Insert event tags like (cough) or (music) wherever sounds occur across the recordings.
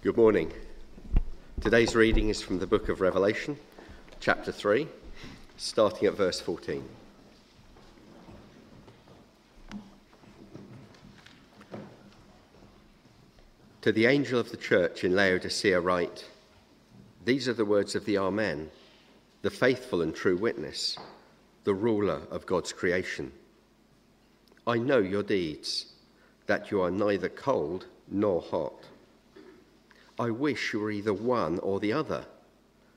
Good morning. Today's reading is from the book of Revelation, chapter 3, starting at verse 14. To the angel of the church in Laodicea, write These are the words of the Amen, the faithful and true witness, the ruler of God's creation. I know your deeds, that you are neither cold nor hot. I wish you were either one or the other.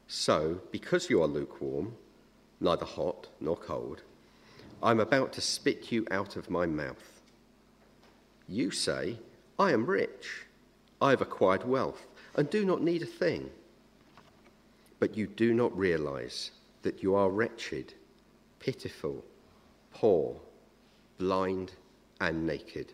So, because you are lukewarm, neither hot nor cold, I'm about to spit you out of my mouth. You say, I am rich, I have acquired wealth, and do not need a thing. But you do not realize that you are wretched, pitiful, poor, blind, and naked.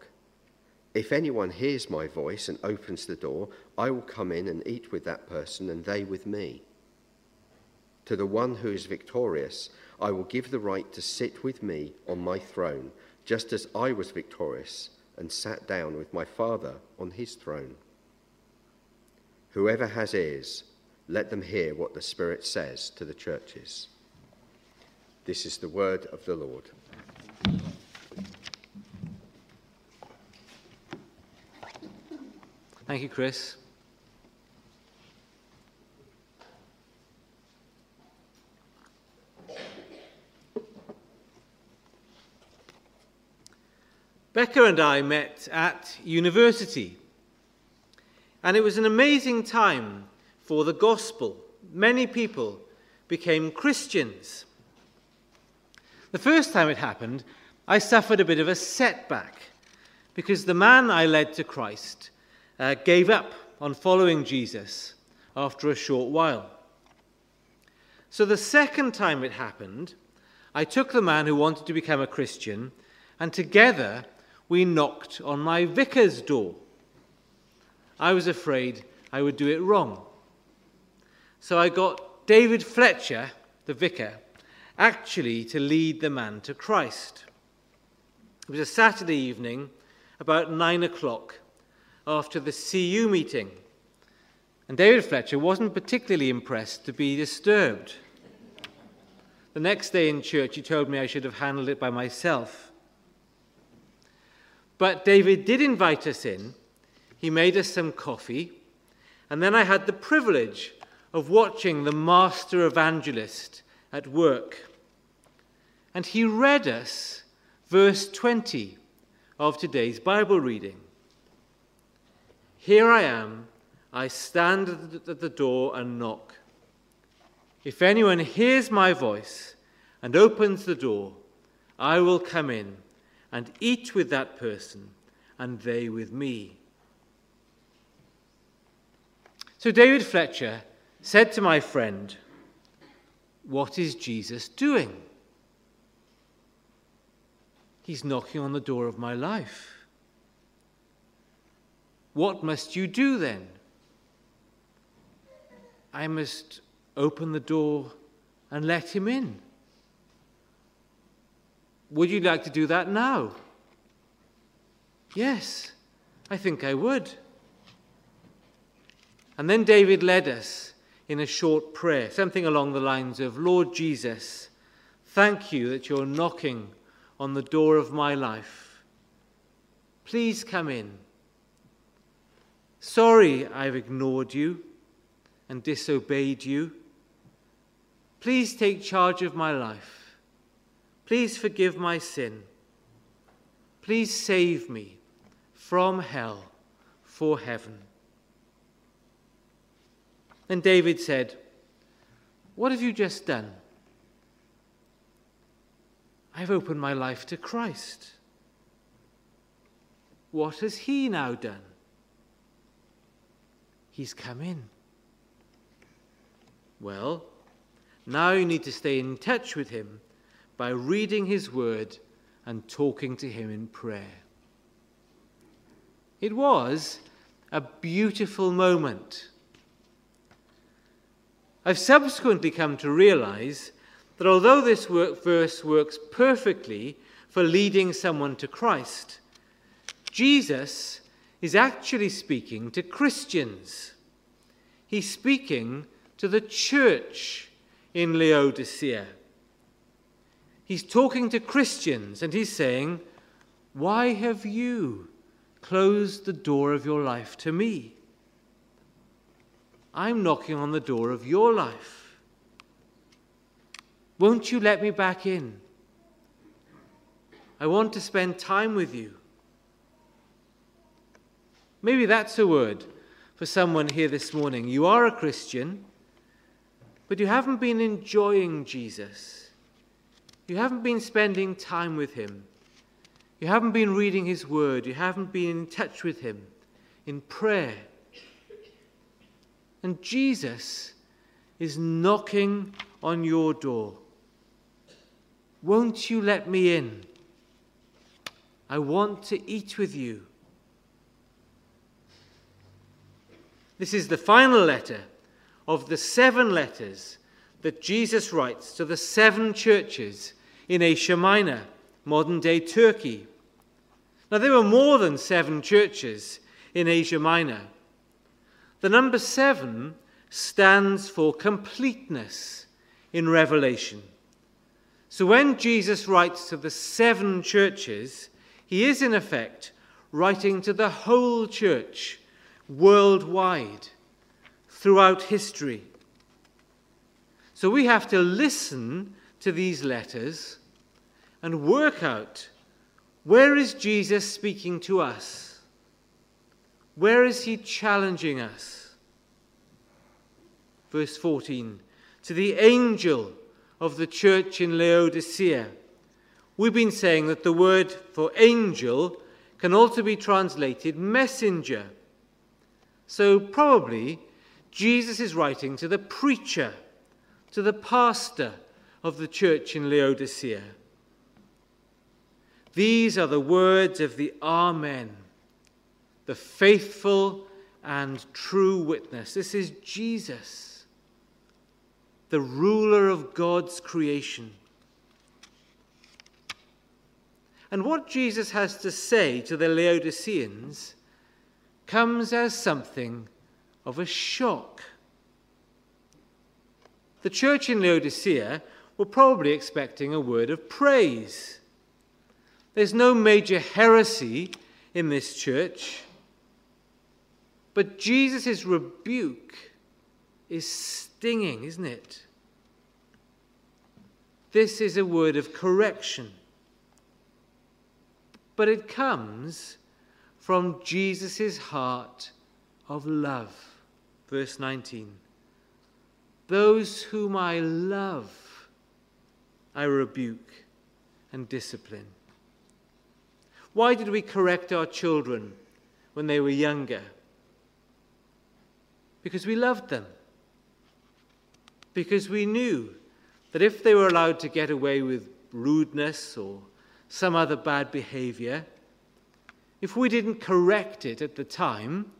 If anyone hears my voice and opens the door, I will come in and eat with that person and they with me. To the one who is victorious, I will give the right to sit with me on my throne, just as I was victorious and sat down with my Father on his throne. Whoever has ears, let them hear what the Spirit says to the churches. This is the word of the Lord. Thank you, Chris. Becca and I met at university, and it was an amazing time for the gospel. Many people became Christians. The first time it happened, I suffered a bit of a setback because the man I led to Christ uh, gave up on following Jesus after a short while. So the second time it happened, I took the man who wanted to become a Christian, and together we knocked on my vicar's door. I was afraid I would do it wrong. So I got David Fletcher, the vicar, actually to lead the man to Christ. It was a Saturday evening, about nine o'clock, after the CU meeting. And David Fletcher wasn't particularly impressed to be disturbed. The next day in church, he told me I should have handled it by myself. But David did invite us in. He made us some coffee. And then I had the privilege of watching the master evangelist at work. And he read us verse 20 of today's Bible reading. Here I am. I stand at the door and knock. If anyone hears my voice and opens the door, I will come in and eat with that person and they with me. So David Fletcher said to my friend, What is Jesus doing? He's knocking on the door of my life. What must you do then? I must open the door and let him in. Would you like to do that now? Yes, I think I would. And then David led us in a short prayer, something along the lines of Lord Jesus, thank you that you're knocking on the door of my life. Please come in. Sorry I've ignored you and disobeyed you. Please take charge of my life. Please forgive my sin. Please save me from hell for heaven. Then David said, What have you just done? I've opened my life to Christ. What has he now done? He's come in. Well, now you need to stay in touch with Him by reading His Word and talking to Him in prayer. It was a beautiful moment. I've subsequently come to realize that although this work, verse works perfectly for leading someone to Christ, Jesus is actually speaking to Christians. He's speaking to the church in Laodicea. He's talking to Christians and he's saying, Why have you closed the door of your life to me? I'm knocking on the door of your life. Won't you let me back in? I want to spend time with you. Maybe that's a word for someone here this morning. You are a Christian, but you haven't been enjoying Jesus. You haven't been spending time with him. You haven't been reading his word. You haven't been in touch with him in prayer. And Jesus is knocking on your door. Won't you let me in? I want to eat with you. This is the final letter of the seven letters that Jesus writes to the seven churches in Asia Minor, modern day Turkey. Now, there were more than seven churches in Asia Minor. The number seven stands for completeness in Revelation. So, when Jesus writes to the seven churches, he is in effect writing to the whole church worldwide throughout history. So we have to listen to these letters and work out where is Jesus speaking to us? Where is he challenging us? Verse 14 To the angel of the church in Laodicea. We've been saying that the word for angel can also be translated messenger. So, probably, Jesus is writing to the preacher, to the pastor of the church in Laodicea. These are the words of the Amen, the faithful and true witness. This is Jesus, the ruler of God's creation. And what Jesus has to say to the Laodiceans comes as something of a shock. The church in Laodicea were probably expecting a word of praise. There's no major heresy in this church, but Jesus' rebuke is stinging, isn't it? This is a word of correction. But it comes from Jesus' heart of love. Verse 19 Those whom I love, I rebuke and discipline. Why did we correct our children when they were younger? Because we loved them. Because we knew that if they were allowed to get away with rudeness or some other bad behavior, if we didn't correct it at the time,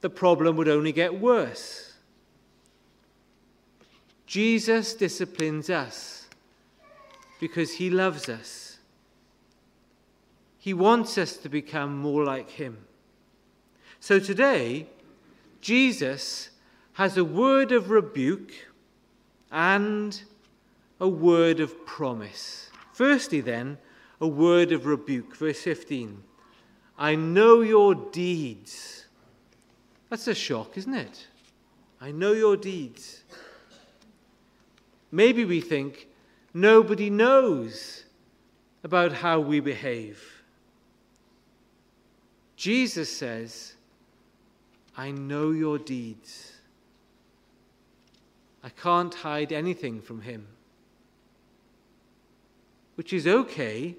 the problem would only get worse. Jesus disciplines us because he loves us. He wants us to become more like him. So today, Jesus has a word of rebuke and a word of promise. Firstly, then, a word of rebuke. Verse 15. I know your deeds. That's a shock, isn't it? I know your deeds. Maybe we think nobody knows about how we behave. Jesus says, I know your deeds. I can't hide anything from him. Which is okay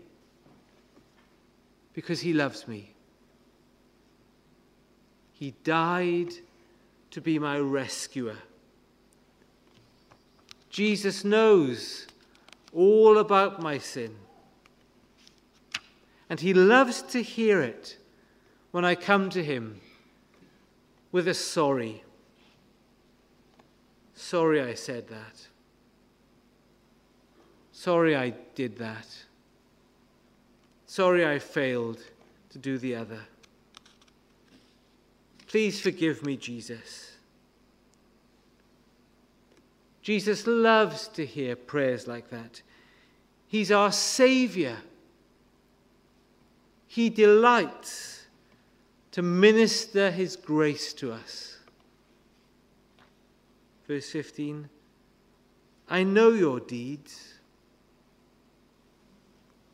because he loves me. He died to be my rescuer. Jesus knows all about my sin. And he loves to hear it when I come to him with a sorry. Sorry I said that. Sorry I did that. Sorry I failed to do the other. Please forgive me, Jesus. Jesus loves to hear prayers like that. He's our Savior. He delights to minister His grace to us. Verse 15 I know your deeds,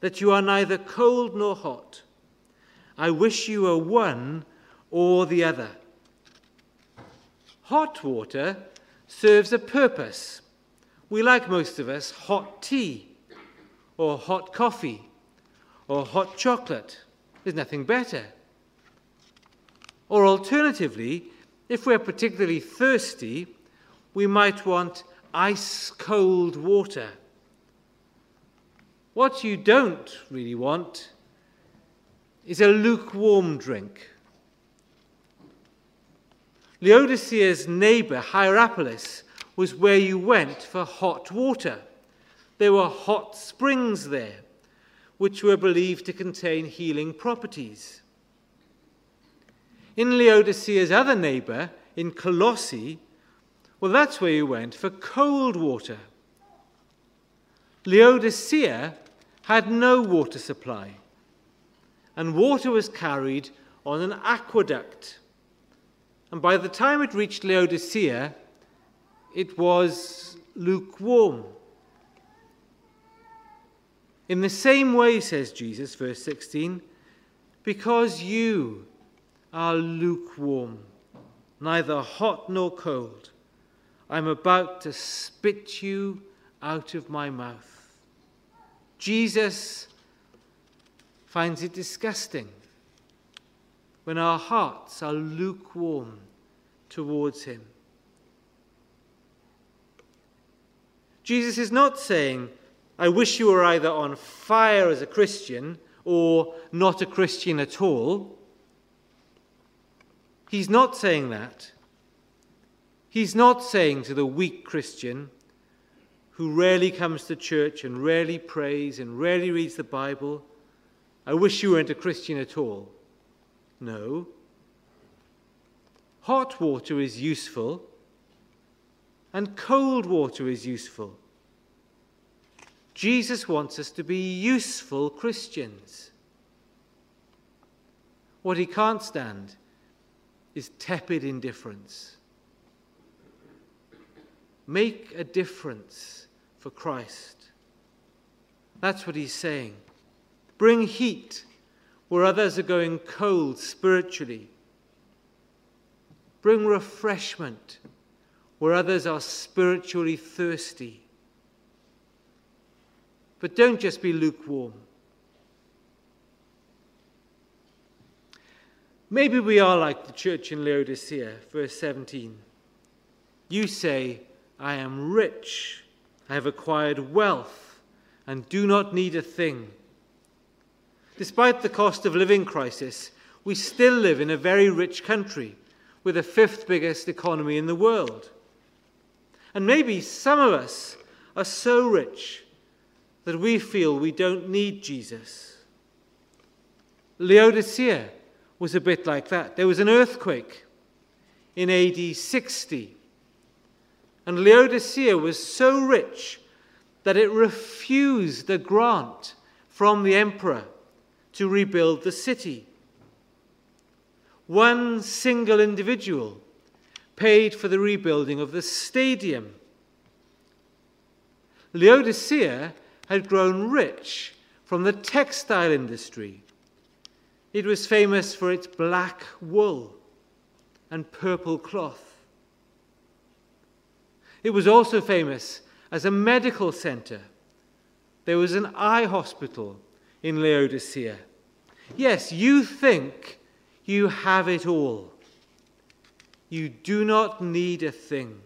that you are neither cold nor hot. I wish you were one or the other. Hot water serves a purpose. We like most of us hot tea, or hot coffee, or hot chocolate. There's nothing better. Or alternatively, if we're particularly thirsty, we might want ice cold water. What you don't really want is a lukewarm drink. Laodicea's neighbor, Hierapolis, was where you went for hot water. There were hot springs there, which were believed to contain healing properties. In Laodicea's other neighbor, in Colossae, well, that's where you went for cold water. Laodicea had no water supply, and water was carried on an aqueduct and by the time it reached Laodicea, it was lukewarm. In the same way, says Jesus, verse 16, because you are lukewarm, neither hot nor cold, I'm about to spit you out of my mouth. Jesus finds it disgusting when our hearts are lukewarm towards Him. Jesus is not saying, I wish you were either on fire as a Christian or not a Christian at all. He's not saying that. He's not saying to the weak Christian who rarely comes to church and rarely prays and rarely reads the Bible, I wish you weren't a Christian at all. No. Hot water is useful, and cold water is useful. Jesus wants us to be useful Christians. What he can't stand is tepid indifference. Make a difference for Christ. That's what he's saying. Bring heat where others are going cold spiritually. Bring refreshment where others are spiritually thirsty. But don't just be lukewarm. Maybe we are like the church in Laodicea, verse 17. You say, I am rich, I have acquired wealth, and do not need a thing. Despite the cost of living crisis, we still live in a very rich country with the fifth biggest economy in the world. And maybe some of us are so rich that we feel we don't need Jesus. Laodicea was a bit like that. There was an earthquake in AD 60. And Laodicea was so rich that it refused a grant from the emperor to rebuild the city. One single individual paid for the rebuilding of the stadium. Laodicea had grown rich from the textile industry. It was famous for its black wool and purple cloth. It was also famous as a medical center. There was an eye hospital in Laodicea. Yes, you think you have it all. You do not need a thing.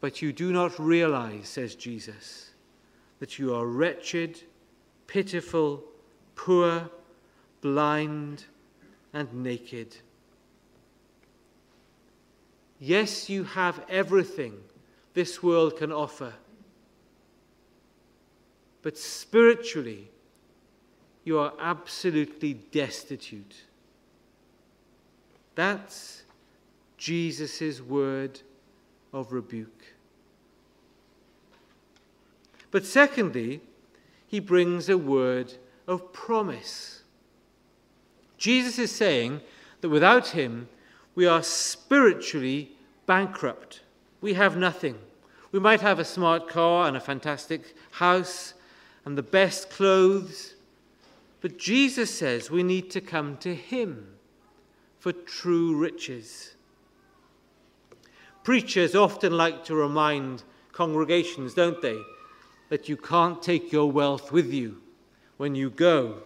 But you do not realize, says Jesus, that you are wretched, pitiful, poor, blind, and naked. Yes, you have everything this world can offer. But spiritually, you are absolutely destitute. That's Jesus' word of rebuke. But secondly, he brings a word of promise. Jesus is saying that without him, we are spiritually bankrupt. We have nothing. We might have a smart car and a fantastic house and the best clothes, but Jesus says we need to come to him for true riches. Preachers often like to remind congregations, don't they, that you can't take your wealth with you when you go.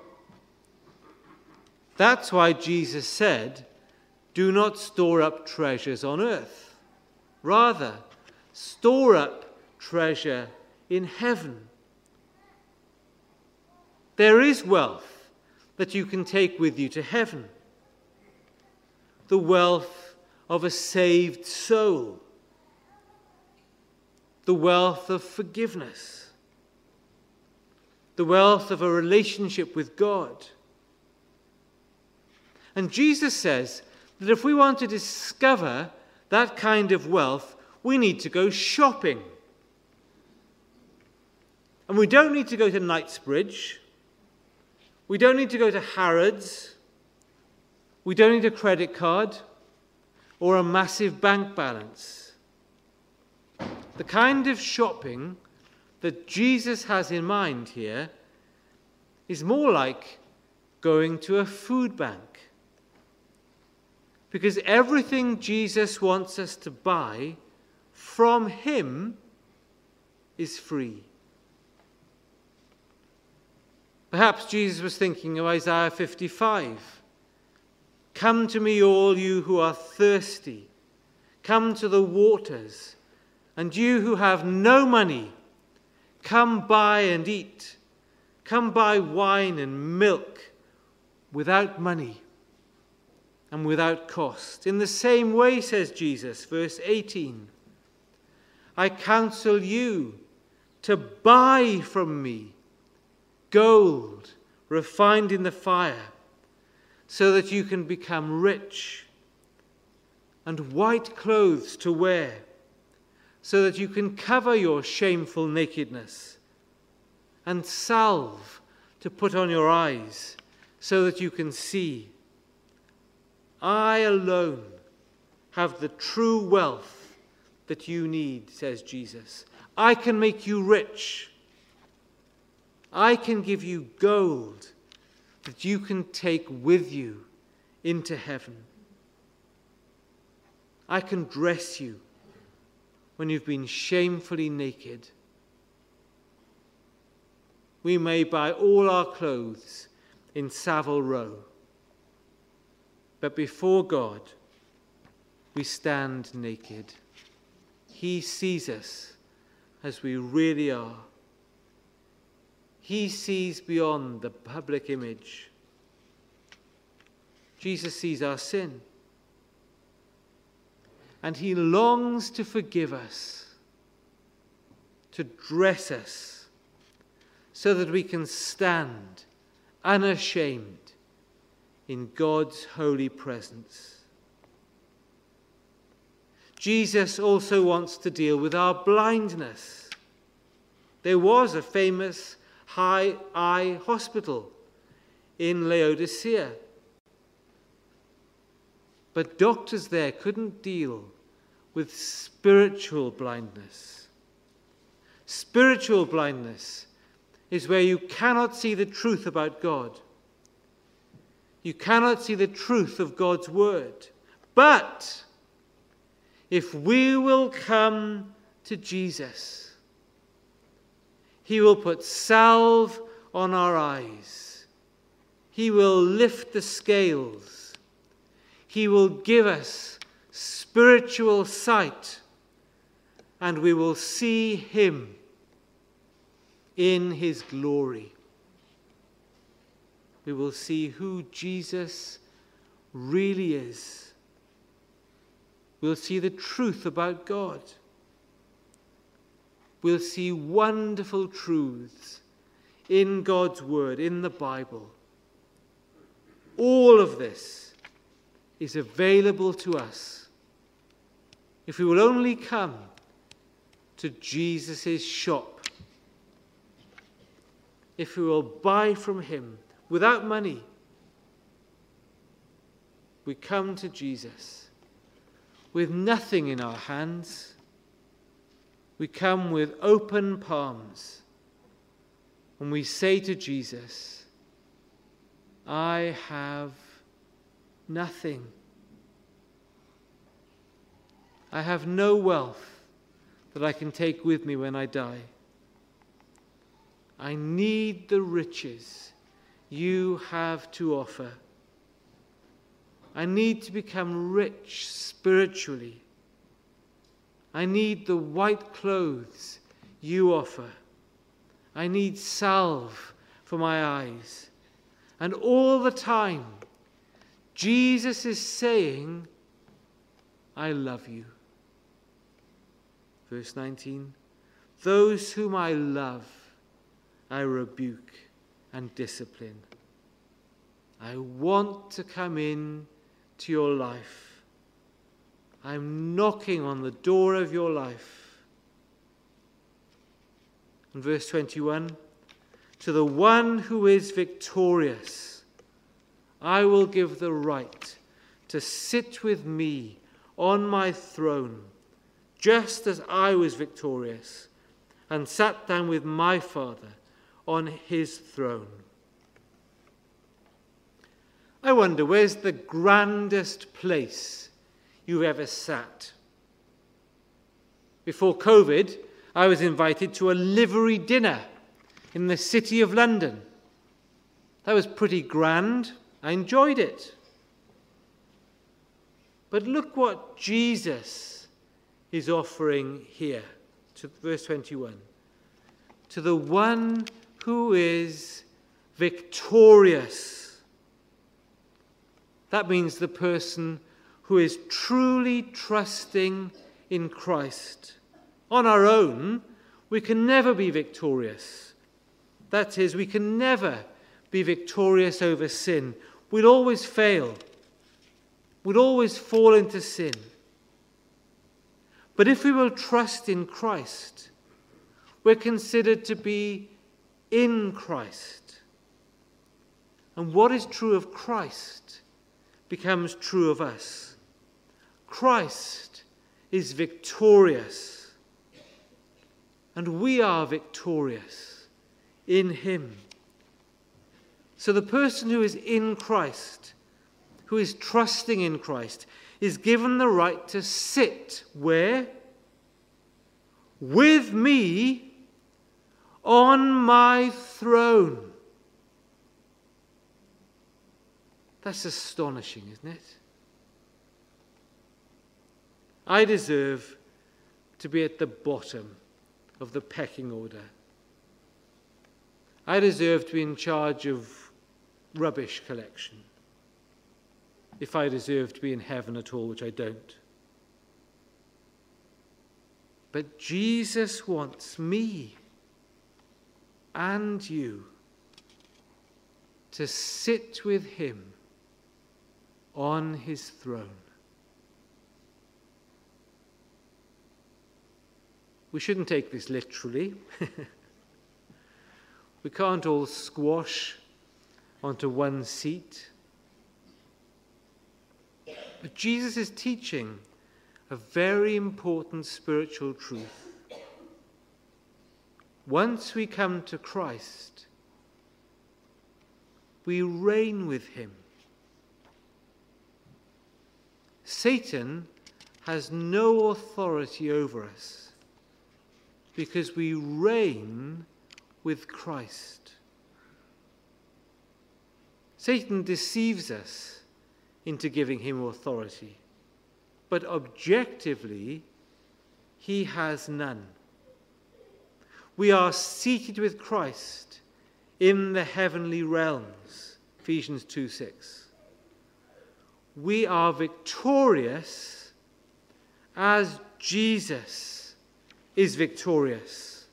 That's why Jesus said, Do not store up treasures on earth. Rather, store up treasure in heaven. There is wealth that you can take with you to heaven. The wealth of a saved soul, the wealth of forgiveness, the wealth of a relationship with God. And Jesus says that if we want to discover that kind of wealth, we need to go shopping. And we don't need to go to Knightsbridge. We don't need to go to Harrods. We don't need a credit card or a massive bank balance. The kind of shopping that Jesus has in mind here is more like going to a food bank. Because everything Jesus wants us to buy from Him is free. Perhaps Jesus was thinking of Isaiah 55 Come to me, all you who are thirsty. Come to the waters. And you who have no money, come buy and eat. Come buy wine and milk without money and without cost. In the same way, says Jesus, verse 18, I counsel you to buy from me gold refined in the fire so that you can become rich, and white clothes to wear, so that you can cover your shameful nakedness, and salve to put on your eyes, so that you can see. I alone have the true wealth that you need, says Jesus. I can make you rich. I can give you gold that you can take with you into heaven. I can dress you when you've been shamefully naked. We may buy all our clothes in Savile Row, but before God, we stand naked. He sees us as we really are. He sees beyond the public image. Jesus sees our sin. And he longs to forgive us, to dress us, so that we can stand unashamed in God's holy presence. Jesus also wants to deal with our blindness. There was a famous high eye hospital in Laodicea. But doctors there couldn't deal with spiritual blindness. Spiritual blindness is where you cannot see the truth about God. You cannot see the truth of God's word. But if we will come to Jesus, he will put salve on our eyes. He will lift the scales. He will give us spiritual sight and we will see him in his glory. We will see who Jesus really is. We'll see the truth about God. We'll see wonderful truths in God's Word, in the Bible. All of this is available to us if we will only come to Jesus' shop. If we will buy from him without money, we come to Jesus with nothing in our hands. We come with open palms and we say to Jesus, I have nothing. I have no wealth that I can take with me when I die. I need the riches you have to offer. I need to become rich spiritually. I need the white clothes you offer. I need salve for my eyes. And all the time, Jesus is saying, I love you. Verse 19 Those whom I love, I rebuke and discipline. I want to come in to your life. I'm knocking on the door of your life. And verse 21 To the one who is victorious, I will give the right to sit with me on my throne, just as I was victorious and sat down with my Father on his throne. I wonder, where's the grandest place you've ever sat? Before COVID, I was invited to a livery dinner in the City of London. That was pretty grand. I enjoyed it. But look what Jesus is offering here, to verse 21. To the one who is victorious. That means the person who is truly trusting in Christ. On our own, we can never be victorious. That is, we can never be victorious over sin. We'll always fail. We'll always fall into sin. But if we will trust in Christ, we're considered to be in Christ. And what is true of Christ becomes true of us. Christ is victorious, and we are victorious in Him. So the person who is in Christ, who is trusting in Christ, is given the right to sit where? With me on my throne. That's astonishing, isn't it? I deserve to be at the bottom of the pecking order. I deserve to be in charge of rubbish collection. If I deserve to be in heaven at all, which I don't. But Jesus wants me and you to sit with him on his throne. We shouldn't take this literally. (laughs) we can't all squash onto one seat. But Jesus is teaching a very important spiritual truth. Once we come to Christ, we reign with him. Satan has no authority over us because we reign with Christ. Satan deceives us into giving him authority, but objectively, he has none. We are seated with Christ in the heavenly realms. Ephesians 2 6. We are victorious as Jesus is victorious.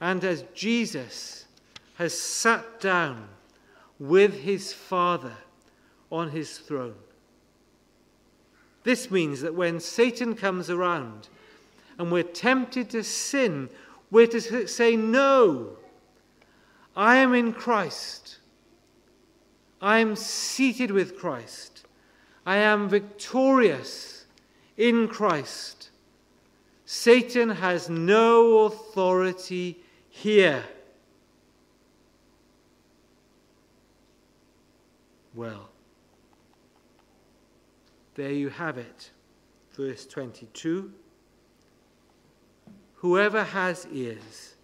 And as Jesus has sat down with his Father on his throne. This means that when Satan comes around and we're tempted to sin, we're to say, No, I am in Christ. I am seated with Christ. I am victorious in Christ. Satan has no authority here. Well, there you have it. Verse 22 Whoever has ears,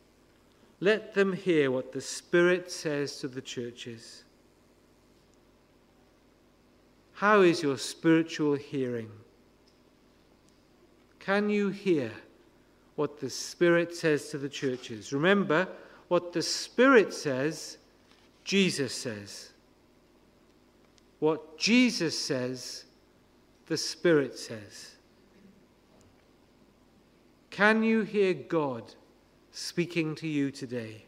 let them hear what the Spirit says to the churches. How is your spiritual hearing? Can you hear what the Spirit says to the churches? Remember, what the Spirit says, Jesus says. What Jesus says, the Spirit says. Can you hear God speaking to you today?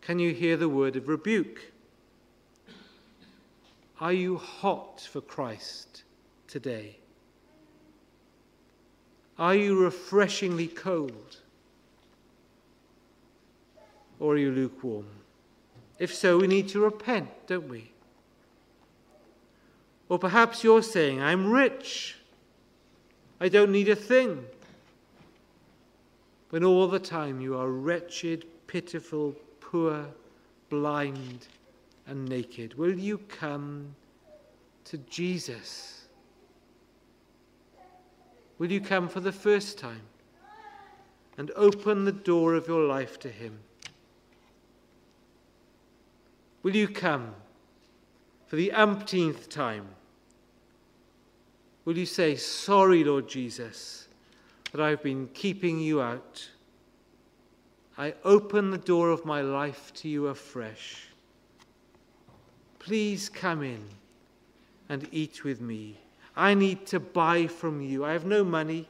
Can you hear the word of rebuke? Are you hot for Christ today? Are you refreshingly cold? Or are you lukewarm? If so, we need to repent, don't we? Or perhaps you're saying, I'm rich. I don't need a thing. When all the time you are wretched, pitiful, poor, blind, and naked, will you come to Jesus? Will you come for the first time and open the door of your life to Him? Will you come for the umpteenth time? Will you say, Sorry, Lord Jesus, that I've been keeping you out? I open the door of my life to you afresh. Please come in and eat with me. I need to buy from you. I have no money,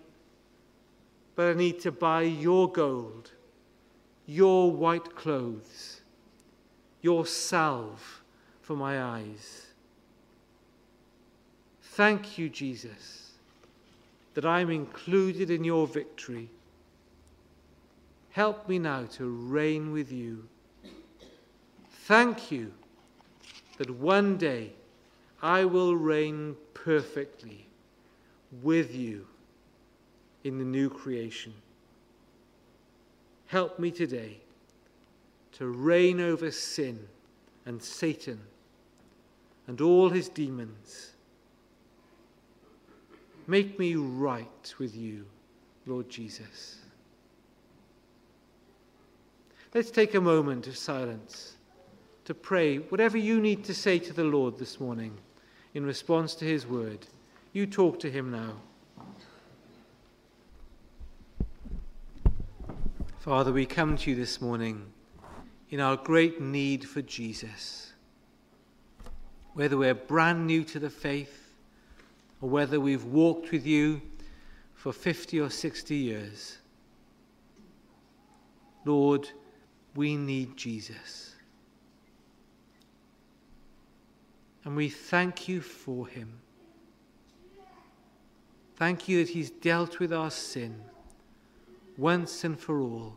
but I need to buy your gold, your white clothes, your salve for my eyes. Thank you, Jesus, that I'm included in your victory. Help me now to reign with you. Thank you that one day I will reign perfectly with you in the new creation. Help me today to reign over sin and Satan and all his demons. Make me right with you, Lord Jesus. Let's take a moment of silence to pray whatever you need to say to the Lord this morning in response to his word. You talk to him now. Father, we come to you this morning in our great need for Jesus. Whether we're brand new to the faith or whether we've walked with you for 50 or 60 years, Lord, we need Jesus. And we thank you for him. Thank you that he's dealt with our sin once and for all.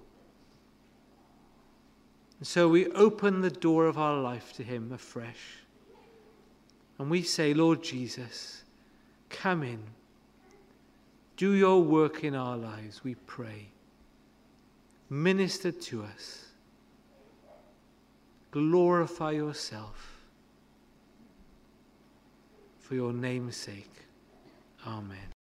And so we open the door of our life to him afresh. And we say, Lord Jesus, come in. Do your work in our lives, we pray. Minister to us. Glorify yourself for your name's sake. Amen.